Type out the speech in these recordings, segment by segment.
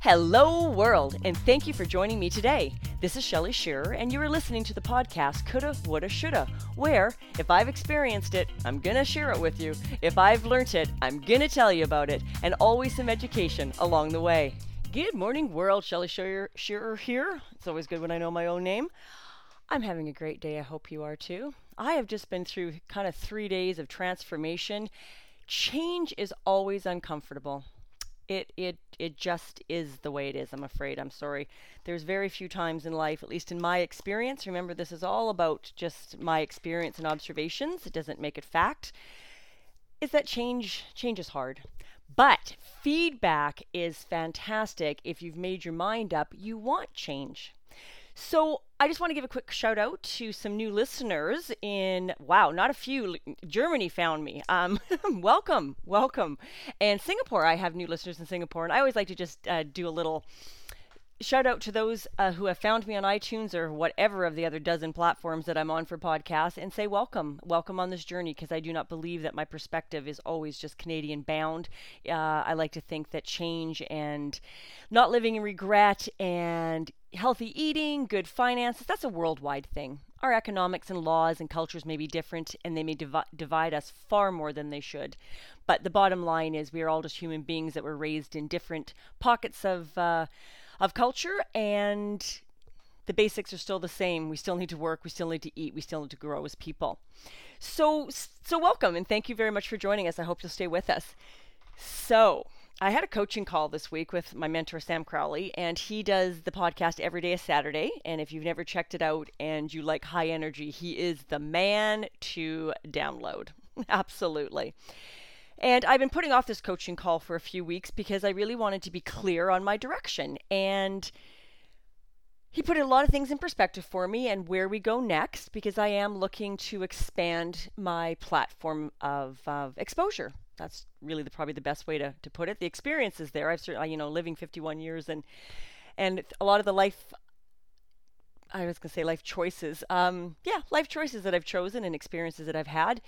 Hello, world, and thank you for joining me today. This is Shelly Shearer, and you are listening to the podcast Coulda, Woulda, Shoulda, where if I've experienced it, I'm gonna share it with you. If I've learnt it, I'm gonna tell you about it, and always some education along the way. Good morning, world. Shelly Shearer, Shearer here. It's always good when I know my own name. I'm having a great day. I hope you are too. I have just been through kind of three days of transformation. Change is always uncomfortable it it it just is the way it is i'm afraid. I'm sorry. There's very few times in life at least in my experience remember this is all about just my experience and observations it doesn't make it fact is that change change is hard. But feedback is fantastic. If you've made your mind up you want change so I just want to give a quick shout out to some new listeners in wow, not a few. Germany found me. Um, welcome, welcome, and Singapore. I have new listeners in Singapore, and I always like to just uh, do a little shout out to those uh, who have found me on iTunes or whatever of the other dozen platforms that I'm on for podcasts and say welcome, welcome on this journey because I do not believe that my perspective is always just Canadian bound. Uh, I like to think that change and not living in regret and healthy eating, good finances, that's a worldwide thing. Our economics and laws and cultures may be different and they may divi- divide us far more than they should. But the bottom line is we are all just human beings that were raised in different pockets of. Uh, of culture and the basics are still the same. We still need to work, we still need to eat, we still need to grow as people. So so welcome and thank you very much for joining us. I hope you'll stay with us. So, I had a coaching call this week with my mentor Sam Crowley, and he does the podcast every day is Saturday. And if you've never checked it out and you like high energy, he is the man to download. Absolutely. And I've been putting off this coaching call for a few weeks because I really wanted to be clear on my direction. And he put a lot of things in perspective for me and where we go next because I am looking to expand my platform of, of exposure. That's really the, probably the best way to, to put it. The experience is there. I've certainly, you know, living 51 years and and a lot of the life I was going to say life choices. Um, yeah, life choices that I've chosen and experiences that I've had.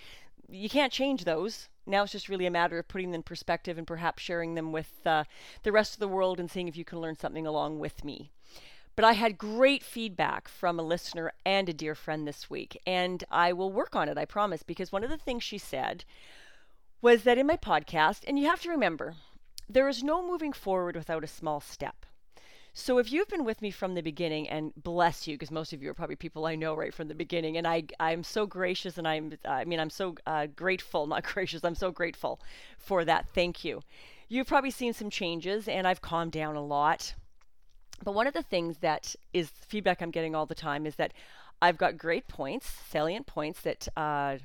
You can't change those. Now it's just really a matter of putting them in perspective and perhaps sharing them with uh, the rest of the world and seeing if you can learn something along with me. But I had great feedback from a listener and a dear friend this week, and I will work on it, I promise, because one of the things she said was that in my podcast, and you have to remember, there is no moving forward without a small step. So if you've been with me from the beginning, and bless you, because most of you are probably people I know right from the beginning, and I I'm so gracious, and I'm I mean I'm so uh, grateful, not gracious, I'm so grateful for that. Thank you. You've probably seen some changes, and I've calmed down a lot. But one of the things that is feedback I'm getting all the time is that I've got great points, salient points that uh,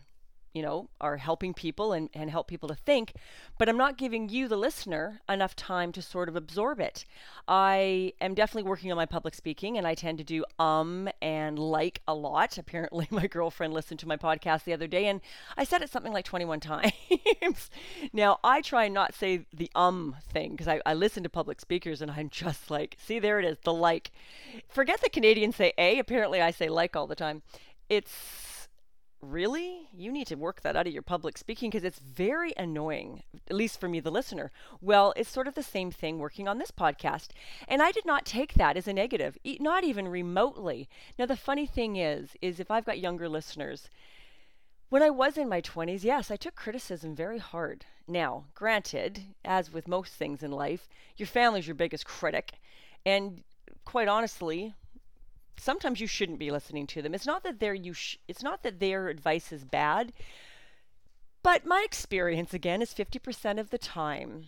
you know, are helping people and, and help people to think, but I'm not giving you, the listener, enough time to sort of absorb it. I am definitely working on my public speaking and I tend to do um and like a lot. Apparently, my girlfriend listened to my podcast the other day and I said it something like 21 times. now, I try and not say the um thing because I, I listen to public speakers and I'm just like, see, there it is, the like. Forget the Canadians say a. Apparently, I say like all the time. It's really? You need to work that out of your public speaking because it's very annoying, at least for me, the listener. Well, it's sort of the same thing working on this podcast. And I did not take that as a negative, not even remotely. Now, the funny thing is, is if I've got younger listeners, when I was in my 20s, yes, I took criticism very hard. Now, granted, as with most things in life, your family's your biggest critic. And quite honestly, sometimes you shouldn't be listening to them. It's not that their you sh- it's not that their advice is bad, but my experience again is 50% of the time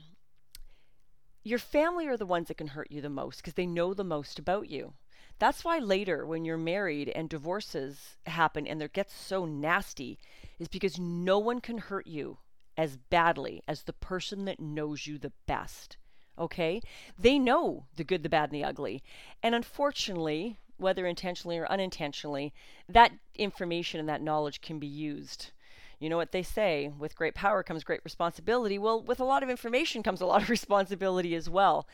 your family are the ones that can hurt you the most because they know the most about you. That's why later when you're married and divorces happen and it gets so nasty is because no one can hurt you as badly as the person that knows you the best. Okay? They know the good, the bad, and the ugly. And unfortunately, whether intentionally or unintentionally, that information and that knowledge can be used. You know what they say, with great power comes great responsibility. Well, with a lot of information comes a lot of responsibility as well.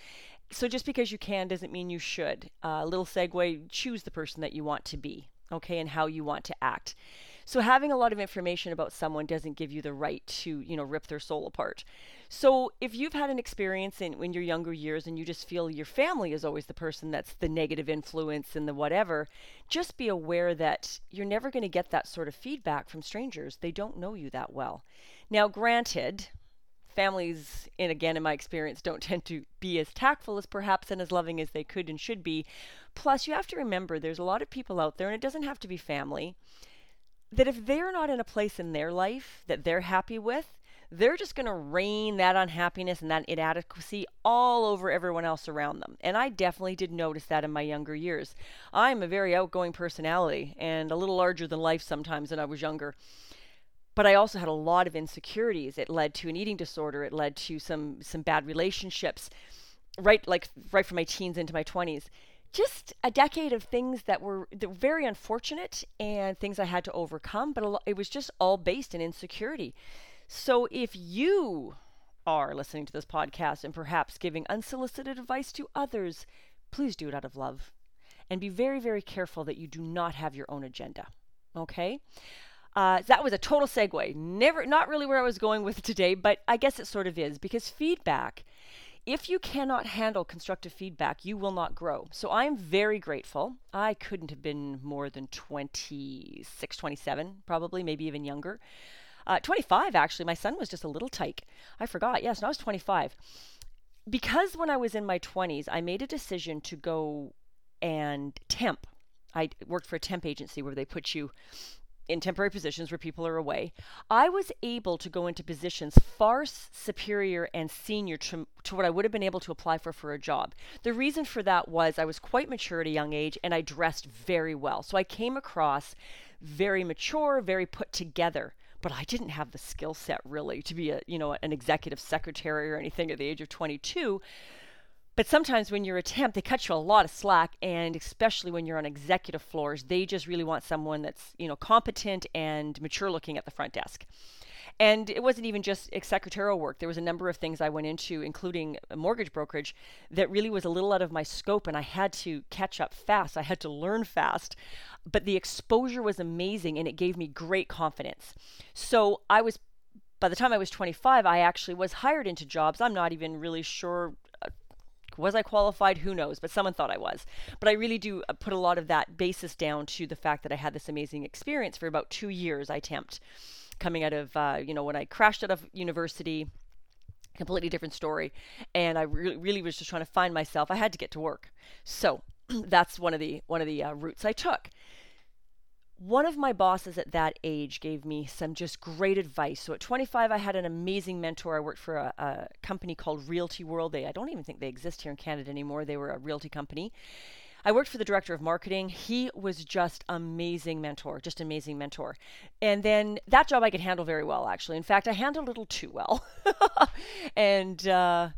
So just because you can doesn't mean you should. A uh, little segue choose the person that you want to be, okay, and how you want to act. So having a lot of information about someone doesn't give you the right to, you know, rip their soul apart. So if you've had an experience in, in your younger years and you just feel your family is always the person that's the negative influence and the whatever, just be aware that you're never going to get that sort of feedback from strangers. They don't know you that well. Now, granted, families, and again, in my experience, don't tend to be as tactful as perhaps and as loving as they could and should be. Plus, you have to remember there's a lot of people out there, and it doesn't have to be family, that if they're not in a place in their life that they're happy with, they're just going to rain that unhappiness and that inadequacy all over everyone else around them. And I definitely did notice that in my younger years. I'm a very outgoing personality and a little larger than life sometimes when I was younger but I also had a lot of insecurities. It led to an eating disorder. It led to some some bad relationships, right like right from my teens into my 20s. Just a decade of things that were, very unfortunate and things I had to overcome, but it was just all based in insecurity. So if you are listening to this podcast and perhaps giving unsolicited advice to others, please do it out of love. And be very, very careful that you do not have your own agenda. Okay? Uh, that was a total segue. Never, not really where I was going with today, but I guess it sort of is because feedback. If you cannot handle constructive feedback, you will not grow. So I'm very grateful. I couldn't have been more than 26, 27, probably, maybe even younger. Uh, 25, actually. My son was just a little tyke. I forgot. Yes, no, I was 25. Because when I was in my 20s, I made a decision to go and temp. I worked for a temp agency where they put you in temporary positions where people are away, I was able to go into positions far superior and senior to, to what I would have been able to apply for for a job. The reason for that was I was quite mature at a young age and I dressed very well. So I came across very mature, very put together. But I didn't have the skill set really to be a, you know, an executive secretary or anything at the age of 22. But sometimes when you're a temp, they cut you a lot of slack, and especially when you're on executive floors, they just really want someone that's you know competent and mature looking at the front desk. And it wasn't even just secretarial work. There was a number of things I went into, including mortgage brokerage, that really was a little out of my scope, and I had to catch up fast. I had to learn fast. But the exposure was amazing, and it gave me great confidence. So I was by the time I was 25, I actually was hired into jobs. I'm not even really sure was I qualified? Who knows? But someone thought I was. But I really do uh, put a lot of that basis down to the fact that I had this amazing experience for about two years. I temped coming out of, uh, you know, when I crashed out of university, completely different story. And I re- really was just trying to find myself. I had to get to work. So that's one of the one of the uh, routes I took one of my bosses at that age gave me some just great advice. So at 25, I had an amazing mentor. I worked for a, a, company called Realty World. They, I don't even think they exist here in Canada anymore. They were a realty company. I worked for the director of marketing. He was just amazing mentor, just amazing mentor. And then that job I could handle very well, actually. In fact, I handled a little too well. and uh,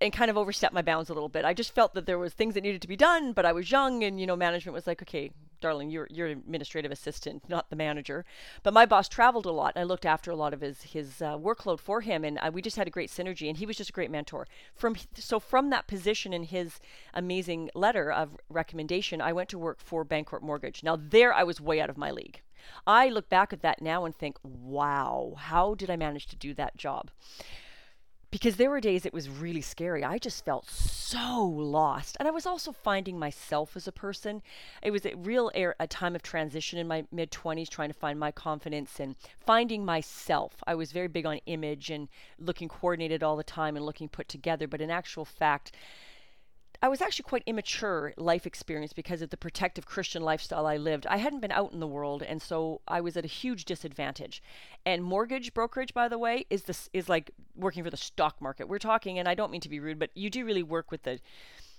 and kind of overstepped my bounds a little bit. I just felt that there was things that needed to be done, but I was young and you know management was like, "Okay, darling, you're you're an administrative assistant, not the manager." But my boss traveled a lot. And I looked after a lot of his his uh, workload for him and uh, we just had a great synergy and he was just a great mentor. From so from that position in his amazing letter of recommendation, I went to work for Bancorp Mortgage. Now there I was way out of my league. I look back at that now and think, "Wow, how did I manage to do that job?" Because there were days it was really scary. I just felt so lost. And I was also finding myself as a person. It was a real air, a time of transition in my mid 20s, trying to find my confidence and finding myself. I was very big on image and looking coordinated all the time and looking put together. But in actual fact, I was actually quite immature life experience because of the protective Christian lifestyle I lived. I hadn't been out in the world, and so I was at a huge disadvantage. And mortgage brokerage, by the way, is this is like working for the stock market. We're talking, and I don't mean to be rude, but you do really work with the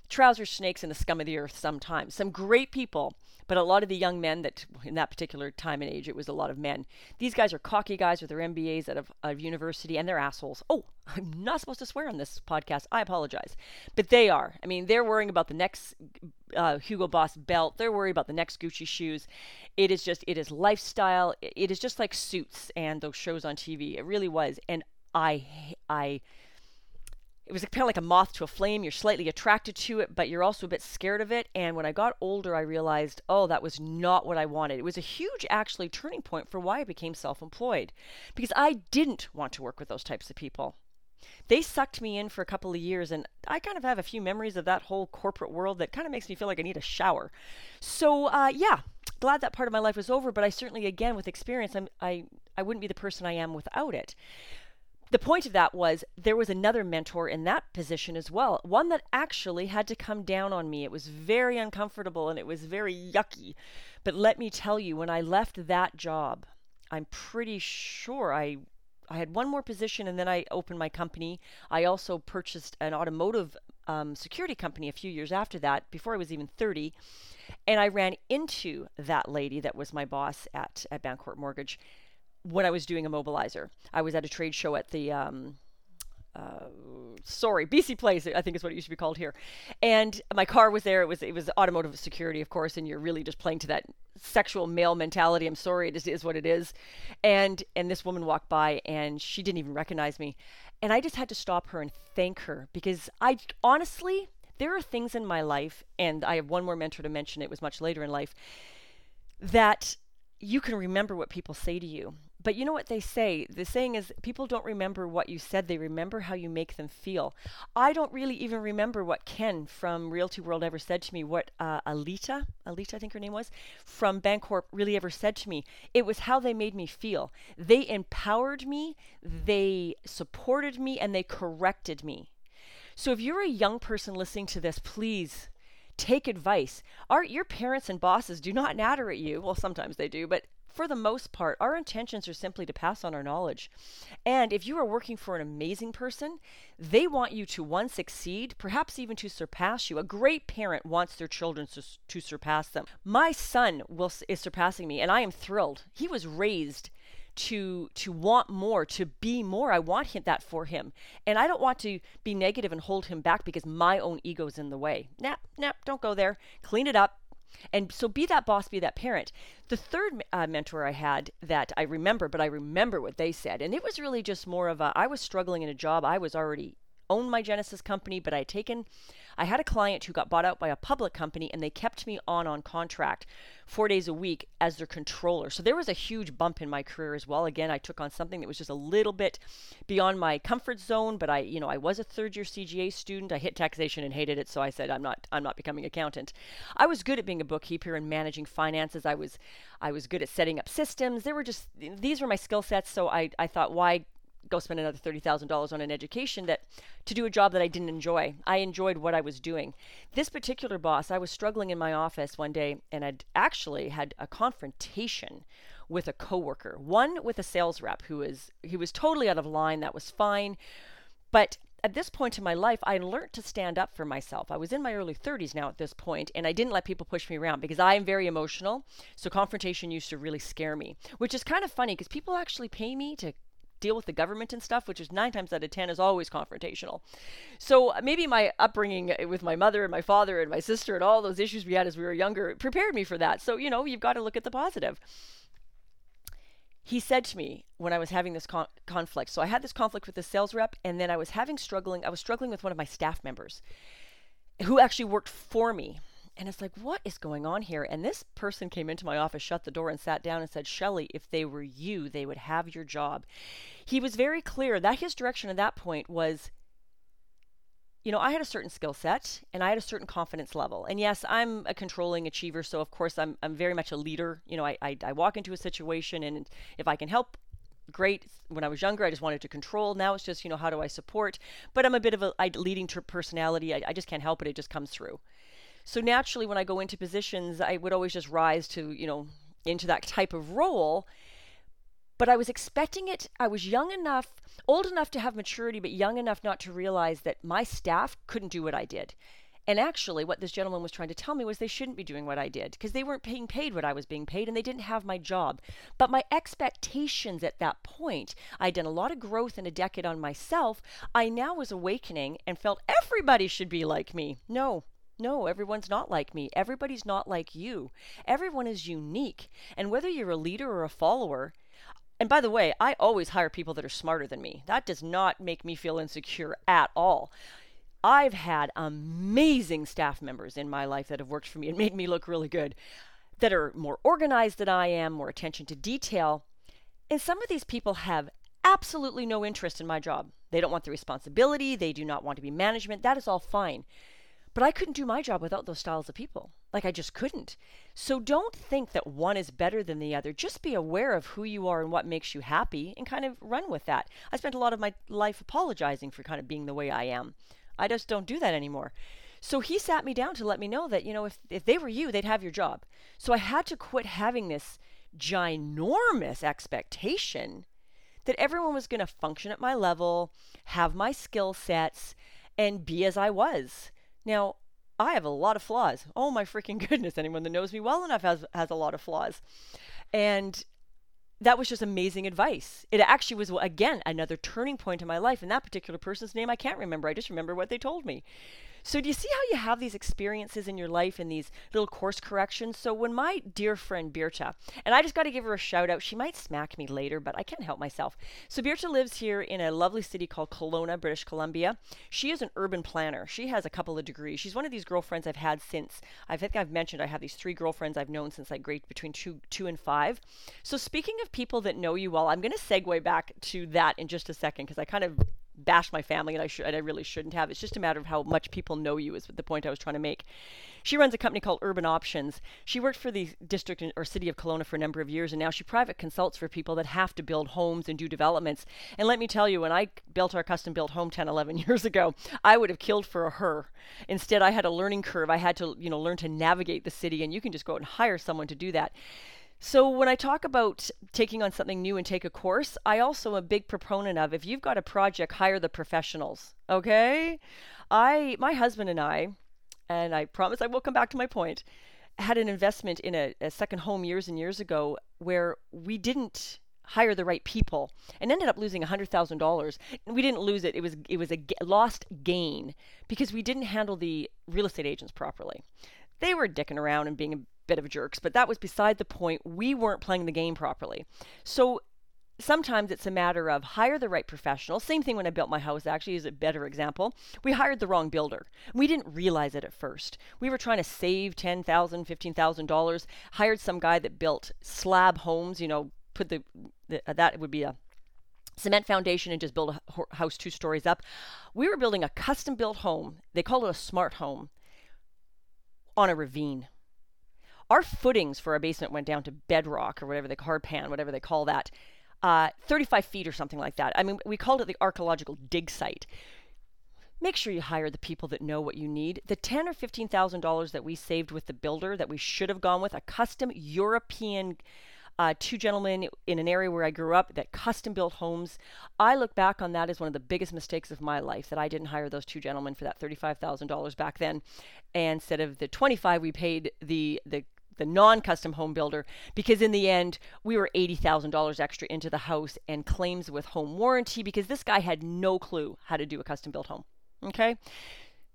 trouser snakes and the scum of the earth sometimes. Some great people, but a lot of the young men that in that particular time and age, it was a lot of men. These guys are cocky guys with their MBAs out of, out of university and they're assholes. Oh, I'm not supposed to swear on this podcast. I apologize. But they are. I mean, they're worrying about the next uh, Hugo Boss belt. They're worried about the next Gucci shoes. It is just, it is lifestyle. It is just like Suits and those shows on TV. It really was. And I, I, it was kind of like a moth to a flame. You're slightly attracted to it, but you're also a bit scared of it. And when I got older, I realized, oh, that was not what I wanted. It was a huge, actually, turning point for why I became self employed because I didn't want to work with those types of people. They sucked me in for a couple of years, and I kind of have a few memories of that whole corporate world that kind of makes me feel like I need a shower. So, uh, yeah, glad that part of my life was over, but I certainly, again, with experience, I'm, I, I wouldn't be the person I am without it the point of that was there was another mentor in that position as well, one that actually had to come down on me. It was very uncomfortable and it was very yucky. But let me tell you, when I left that job, I'm pretty sure I I had one more position and then I opened my company. I also purchased an automotive um, security company a few years after that, before I was even 30. And I ran into that lady that was my boss at, at Bancorp Mortgage when I was doing a mobilizer. I was at a trade show at the um, uh, sorry, BC Place, I think is what it used to be called here. And my car was there. It was it was automotive security, of course, and you're really just playing to that sexual male mentality. I'm sorry, it is, is what it is. And and this woman walked by and she didn't even recognize me, and I just had to stop her and thank her because I honestly there are things in my life, and I have one more mentor to mention. It was much later in life that you can remember what people say to you but you know what they say? The saying is people don't remember what you said, they remember how you make them feel. I don't really even remember what Ken from Realty World ever said to me, what uh, Alita, Alita, I think her name was, from Bancorp really ever said to me. It was how they made me feel. They empowered me, they supported me, and they corrected me. So if you're a young person listening to this, please take advice. Our, your parents and bosses do not natter at you. Well, sometimes they do, but for the most part, our intentions are simply to pass on our knowledge. And if you are working for an amazing person, they want you to one, succeed, perhaps even to surpass you. A great parent wants their children to, to surpass them. My son will, is surpassing me, and I am thrilled. He was raised to to want more to be more i want him that for him and i don't want to be negative and hold him back because my own ego's in the way nap nap don't go there clean it up and so be that boss, be that parent. The third uh, mentor I had that I remember, but I remember what they said. And it was really just more of a I was struggling in a job. I was already owned my Genesis company, but I had taken I had a client who got bought out by a public company and they kept me on on contract four days a week as their controller. So there was a huge bump in my career as well. Again, I took on something that was just a little bit beyond my comfort zone, but I, you know, I was a third year CGA student. I hit taxation and hated it, so I said I'm not I'm not becoming accountant. I was good at being a bookkeeper and managing finances. I was I was good at setting up systems. There were just these were my skill sets, so I I thought why go spend another $30,000 on an education that to do a job that I didn't enjoy. I enjoyed what I was doing. This particular boss, I was struggling in my office one day and I'd actually had a confrontation with a coworker. One with a sales rep who was he was totally out of line, that was fine. But at this point in my life, I learned to stand up for myself. I was in my early 30s now at this point, and I didn't let people push me around because I am very emotional. So confrontation used to really scare me, which is kind of funny because people actually pay me to deal with the government and stuff, which is nine times out of ten is always confrontational. So maybe my upbringing with my mother and my father and my sister and all those issues we had as we were younger prepared me for that. So, you know, you've got to look at the positive. He said to me when I was having this con- conflict, so I had this conflict with the sales rep, and then I was having struggling, I was struggling with one of my staff members who actually worked for me and it's like, what is going on here? And this person came into my office, shut the door, and sat down and said, Shelly, if they were you, they would have your job. He was very clear that his direction at that point was you know, I had a certain skill set and I had a certain confidence level. And yes, I'm a controlling achiever, so of course I'm I'm very much a leader. You know, I I, I walk into a situation and if I can help great when i was younger i just wanted to control now it's just you know how do i support but i'm a bit of a leading personality I, I just can't help it it just comes through so naturally, when I go into positions, I would always just rise to, you know, into that type of role. But I was expecting it. I was young enough, old enough to have maturity, but young enough not to realize that my staff couldn't do what I did. And actually, what this gentleman was trying to tell me was they shouldn't be doing what I did because they weren't being paid what I was being paid and they didn't have my job. But my expectations at that point, I'd done a lot of growth in a decade on myself. I now was awakening and felt everybody should be like me. No, no, everyone's not like me. Everybody's not like you. Everyone is unique. And whether you're a leader or a follower, and by the way, I always hire people that are smarter than me. That does not make me feel insecure at all. I've had amazing staff members in my life that have worked for me and made me look really good, that are more organized than I am, more attention to detail. And some of these people have absolutely no interest in my job. They don't want the responsibility, they do not want to be management. That is all fine. But I couldn't do my job without those styles of people. Like I just couldn't. So don't think that one is better than the other. Just be aware of who you are and what makes you happy and kind of run with that. I spent a lot of my life apologizing for kind of being the way I am. I just don't do that anymore. So he sat me down to let me know that, you know, if, if they were you, they'd have your job. So I had to quit having this ginormous expectation that everyone was going to function at my level, have my skill sets, and be as I was. Now, I have a lot of flaws. Oh my freaking goodness. Anyone that knows me well enough has has a lot of flaws. And that was just amazing advice. It actually was again another turning point in my life. And that particular person's name I can't remember. I just remember what they told me. So, do you see how you have these experiences in your life and these little course corrections? So, when my dear friend Birta, and I just got to give her a shout out, she might smack me later, but I can't help myself. So, Birta lives here in a lovely city called Kelowna, British Columbia. She is an urban planner. She has a couple of degrees. She's one of these girlfriends I've had since, I think I've mentioned I have these three girlfriends I've known since like grade between two, two and five. So, speaking of people that know you well, I'm going to segue back to that in just a second because I kind of bash my family, and I should, I really shouldn't have. It's just a matter of how much people know you. Is the point I was trying to make. She runs a company called Urban Options. She worked for the district or city of Kelowna for a number of years, and now she private consults for people that have to build homes and do developments. And let me tell you, when I built our custom built home 10, 11 years ago, I would have killed for her. Instead, I had a learning curve. I had to, you know, learn to navigate the city, and you can just go out and hire someone to do that. So when I talk about taking on something new and take a course, I also am a big proponent of if you've got a project, hire the professionals. Okay? I my husband and I, and I promise I will come back to my point, had an investment in a, a second home years and years ago where we didn't hire the right people and ended up losing $100,000. We didn't lose it. It was it was a g- lost gain because we didn't handle the real estate agents properly. They were dicking around and being bit of jerks, but that was beside the point. We weren't playing the game properly. So sometimes it's a matter of hire the right professional. Same thing when I built my house, actually, is a better example. We hired the wrong builder. We didn't realize it at first. We were trying to save $10,000, $15,000, hired some guy that built slab homes, you know, put the, the uh, that would be a cement foundation and just build a house two stories up. We were building a custom built home. They call it a smart home on a ravine our footings for our basement went down to bedrock or whatever they hard pan, whatever they call that, uh, 35 feet or something like that. I mean, we called it the archaeological dig site. Make sure you hire the people that know what you need. The ten or fifteen thousand dollars that we saved with the builder that we should have gone with a custom European uh, two gentlemen in an area where I grew up that custom built homes. I look back on that as one of the biggest mistakes of my life that I didn't hire those two gentlemen for that $35,000 back then. And instead of the 25 we paid the the the non-custom home builder because in the end we were $80,000 extra into the house and claims with home warranty because this guy had no clue how to do a custom built home. Okay?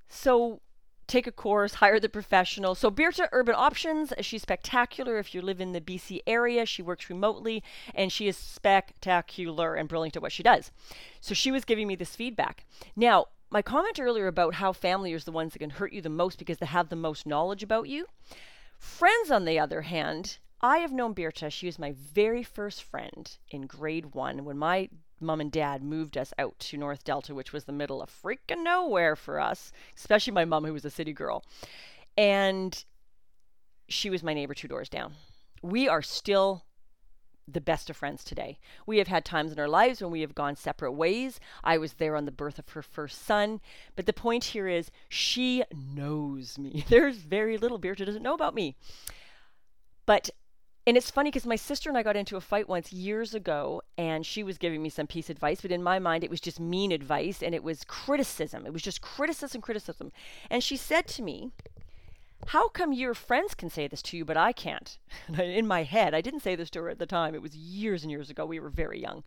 So take a course, hire the professional. So Birta Urban Options, she's spectacular if you live in the BC area. She works remotely and she is spectacular and brilliant at what she does. So she was giving me this feedback. Now, my comment earlier about how family is the ones that can hurt you the most because they have the most knowledge about you. Friends, on the other hand, I have known Birta. She was my very first friend in grade one when my mom and dad moved us out to North Delta, which was the middle of freaking nowhere for us, especially my mom, who was a city girl. And she was my neighbor two doors down. We are still the best of friends today. We have had times in our lives when we have gone separate ways. I was there on the birth of her first son. But the point here is she knows me. There's very little Birta doesn't know about me. But and it's funny because my sister and I got into a fight once years ago, and she was giving me some piece advice, but in my mind, it was just mean advice and it was criticism. It was just criticism, criticism. And she said to me, how come your friends can say this to you, but I can't? in my head, I didn't say this to her at the time. It was years and years ago. We were very young.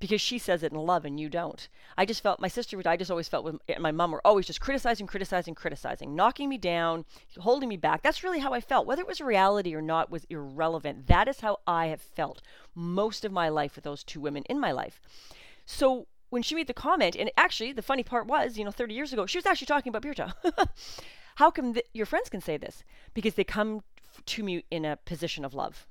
because she says it in love and you don't. I just felt my sister I just always felt with my mom were always just criticizing, criticizing, criticizing, knocking me down, holding me back. That's really how I felt. Whether it was reality or not was irrelevant. That is how I have felt most of my life with those two women in my life. So when she made the comment, and actually the funny part was, you know, 30 years ago, she was actually talking about Birta. how come th- your friends can say this? Because they come to me in a position of love.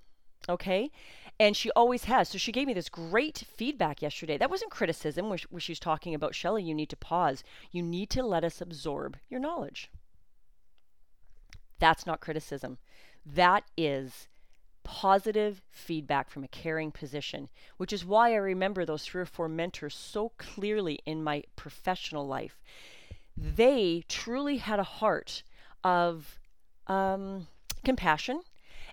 Okay? And she always has. So she gave me this great feedback yesterday. That wasn't criticism, where, she was talking about, Shelly, you need to pause. You need to let us absorb your knowledge. That's not criticism. That is positive feedback from a caring position, which is why I remember those three or four mentors so clearly in my professional life. They truly had a heart of um, compassion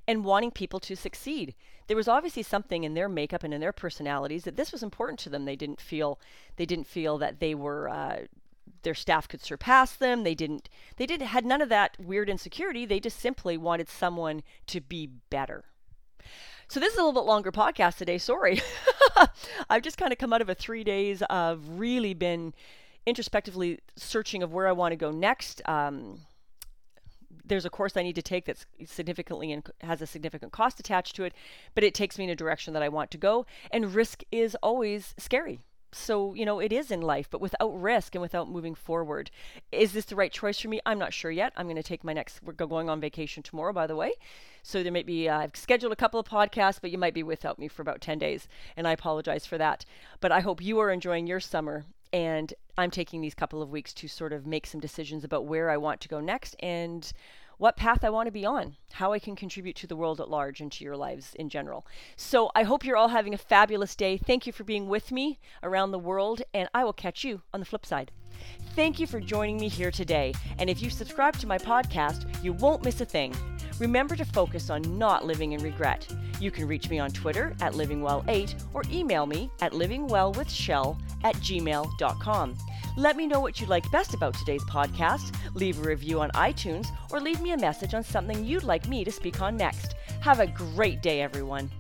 and wanting people to succeed. There was obviously something in their makeup and in their personalities that this was important to them. They didn't feel they didn't feel that they were uh, their staff could surpass them. They didn't they didn't had none of that weird insecurity. They just simply wanted someone to be better. So this is a little bit longer podcast today. Sorry. I've just kind of come out of a 3 days of really been introspectively searching of where I want to go next. Um, there's a course I need to take that's significantly and has a significant cost attached to it, but it takes me in a direction that I want to go. And risk is always scary. So, you know, it is in life, but without risk and without moving forward. Is this the right choice for me? I'm not sure yet. I'm going to take my next, we're going on vacation tomorrow, by the way. So there might be, uh, I've scheduled a couple of podcasts, but you might be without me for about 10 days. And I apologize for that. But I hope you are enjoying your summer and I'm taking these couple of weeks to sort of make some decisions about where I want to go next and what path I want to be on, how I can contribute to the world at large and to your lives in general. So I hope you're all having a fabulous day. Thank you for being with me around the world, and I will catch you on the flip side. Thank you for joining me here today. And if you subscribe to my podcast, you won't miss a thing. Remember to focus on not living in regret. You can reach me on Twitter at livingwell8 or email me at livingwellwithshell at gmail.com. Let me know what you liked best about today's podcast, leave a review on iTunes, or leave me a message on something you'd like me to speak on next. Have a great day, everyone.